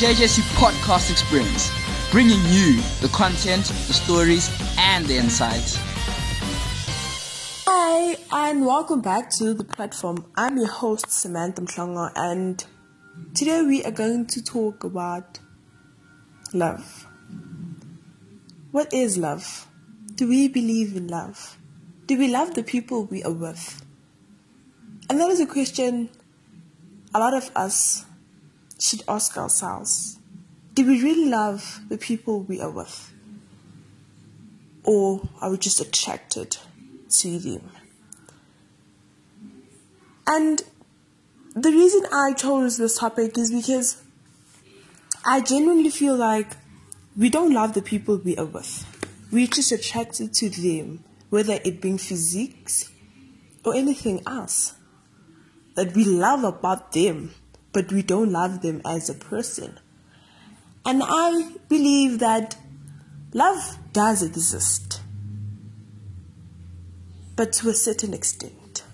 JJC podcast experience, bringing you the content, the stories, and the insights. Hi, and welcome back to the platform. I'm your host, Samantha Mhlongo, and today we are going to talk about love. What is love? Do we believe in love? Do we love the people we are with? And that is a question a lot of us should ask ourselves. Do we really love the people we are with? Or are we just attracted to them? And the reason I chose this topic is because I genuinely feel like we don't love the people we are with. We're just attracted to them, whether it being physiques or anything else that we love about them, but we don't love them as a person. And I believe that love does exist, but to a certain extent.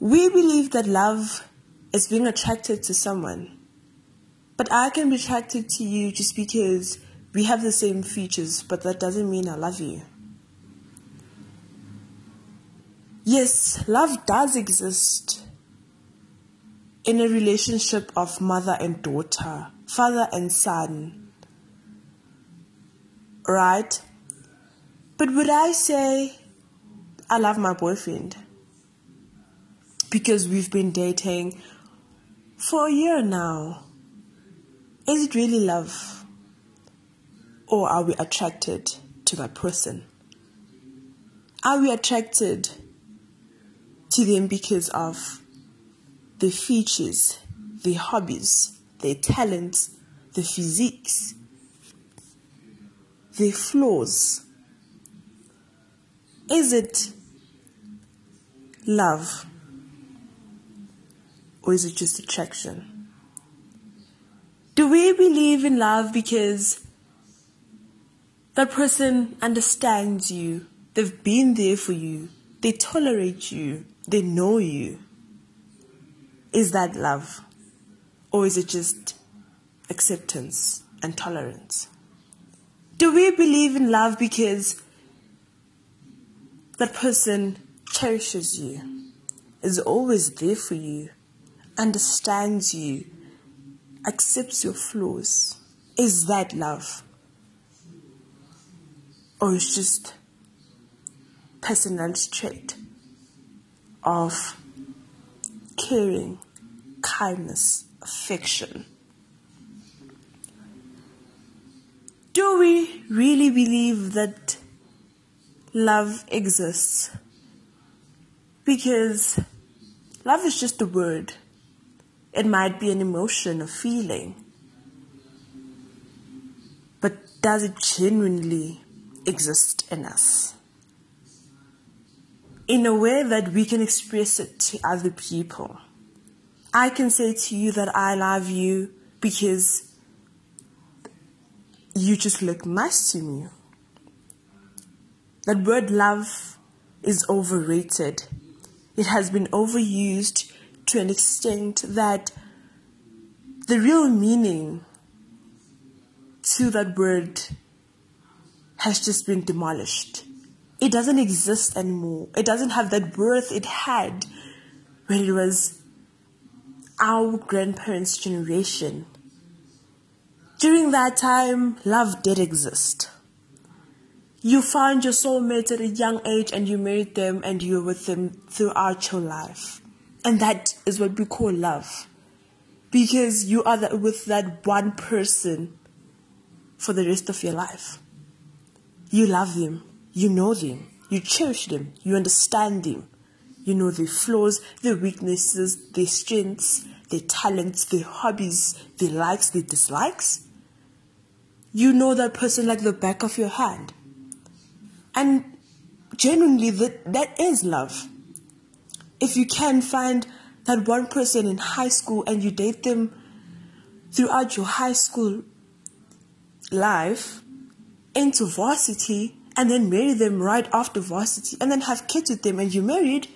We believe that love is being attracted to someone, but I can be attracted to you just because we have the same features, but that doesn't mean I love you. Yes, love does exist in a relationship of mother and daughter, father and son. Right? But would I say I love my boyfriend? Because we've been dating for a year now. Is it really love? Or are we attracted to that person? Are we attracted to them because of their features, their hobbies, their talents, their physiques, their flaws? Is it love? Or is it just attraction? Do we believe in love because that person understands you? They've been there for you. They tolerate you. They know you. Is that love? Or is it just acceptance and tolerance? Do we believe in love because that person cherishes you, is always there for you, understands you, accepts your flaws? Is that love? Or is it just personality trait? of caring, kindness, affection. Do we really believe that love exists? Because love is just a word. It might be an emotion, a feeling. But does it genuinely exist in us? In a way that we can express it to other people. I can say to you that I love you because you just look nice to me. That word love is overrated. It has been overused to an extent that the real meaning to that word has just been demolished it doesn't exist anymore. It doesn't have that worth it had when it was our grandparents' generation. During that time, love did exist. You found your soulmate at a young age and you married them and you were with them throughout your life. And that is what we call love. Because you are with that one person for the rest of your life. You love them you know them, you cherish them, you understand them. You know their flaws, their weaknesses, their strengths, their talents, their hobbies, their likes, their dislikes. You know that person like the back of your hand. And genuinely, that, that is love. If you can find that one person in high school and you date them throughout your high school life into varsity, and then marry them right after varsity and then have kids with them and you're married,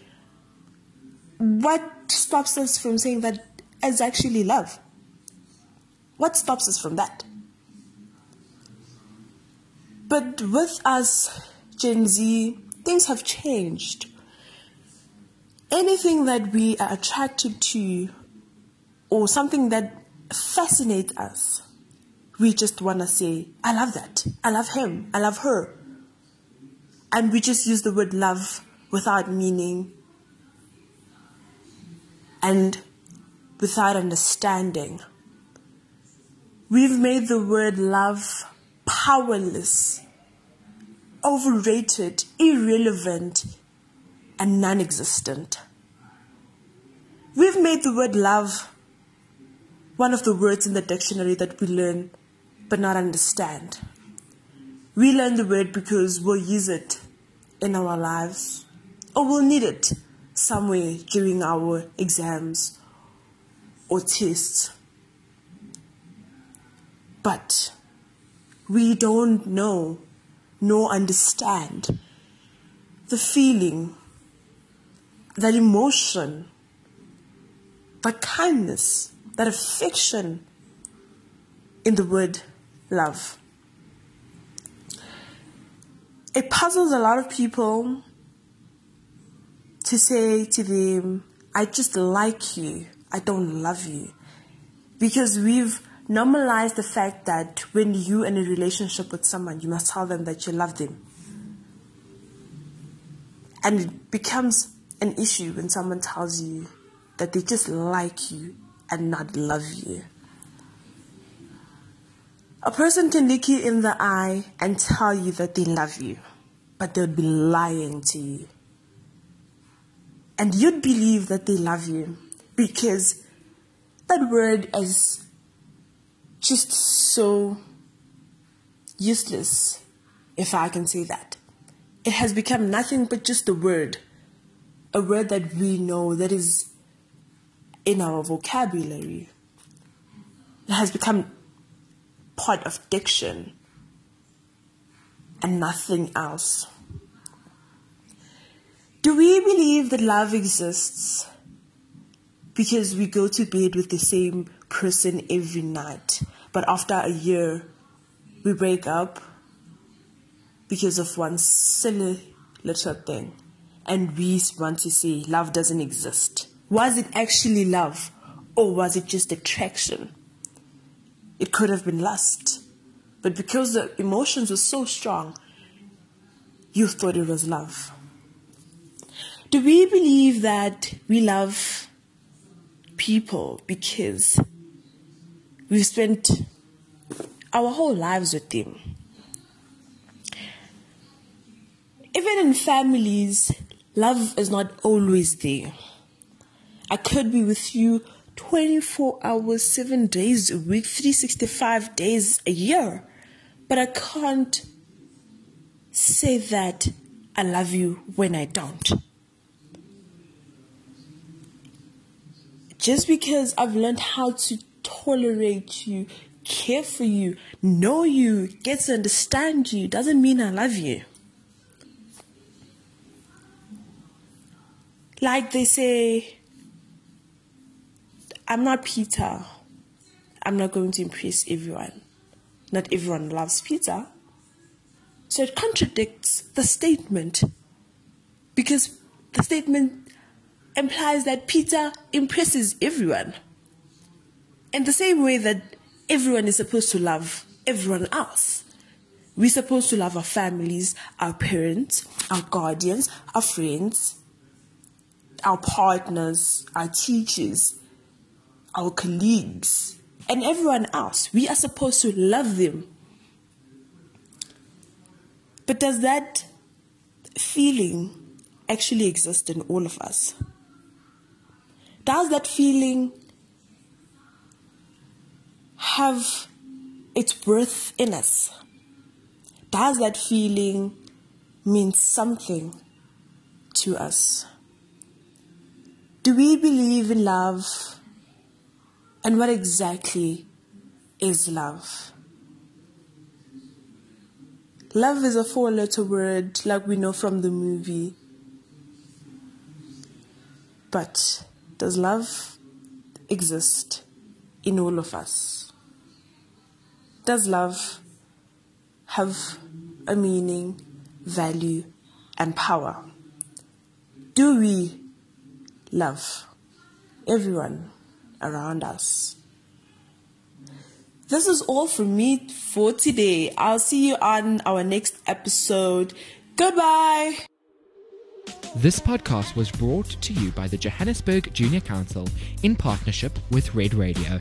what stops us from saying that is actually love? What stops us from that? But with us, Gen Z, things have changed. Anything that we are attracted to or something that fascinates us, we just want to say, I love that. I love him. I love her. And we just use the word love without meaning and without understanding. We've made the word love powerless, overrated, irrelevant, and non existent. We've made the word love one of the words in the dictionary that we learn but not understand. We learn the word because we'll use it in our lives or we'll need it somewhere during our exams or tests. But we don't know nor understand the feeling, that emotion, that kindness, that affection in the word love. It puzzles a lot of people to say to them, I just like you, I don't love you. Because we've normalized the fact that when you are in a relationship with someone, you must tell them that you love them. And it becomes an issue when someone tells you that they just like you and not love you. A person can look you in the eye and tell you that they love you, but they'll be lying to you. And you'd believe that they love you because that word is just so useless, if I can say that. It has become nothing but just a word, a word that we know that is in our vocabulary. It has become part of diction and nothing else. Do we believe that love exists because we go to bed with the same person every night, but after a year we break up because of one silly little thing and we want to say love doesn't exist? Was it actually love or was it just attraction? It could have been lust. But because the emotions were so strong, you thought it was love. Do we believe that we love people because we've spent our whole lives with them? Even in families, love is not always there. I could be with you 24 hours, 7 days a week, 365 days a year. But I can't say that I love you when I don't. Just because I've learned how to tolerate you, care for you, know you, get to understand you, doesn't mean I love you. Like they say, I'm not Peter. I'm not going to impress everyone. Not everyone loves Peter. So it contradicts the statement because the statement implies that Peter impresses everyone. In the same way that everyone is supposed to love everyone else. We're supposed to love our families, our parents, our guardians, our friends, our partners, our teachers, our colleagues, and everyone else. We are supposed to love them. But does that feeling actually exist in all of us? Does that feeling have its worth in us? Does that feeling mean something to us? Do we believe in love and what exactly is love? Love is a four letter word, like we know from the movie. But does love exist in all of us? does love have a meaning, value, and power? Do we love everyone around us? This is all from me for today. I'll see you on our next episode. Goodbye. This podcast was brought to you by the Johannesburg Junior Council in partnership with RedRadio.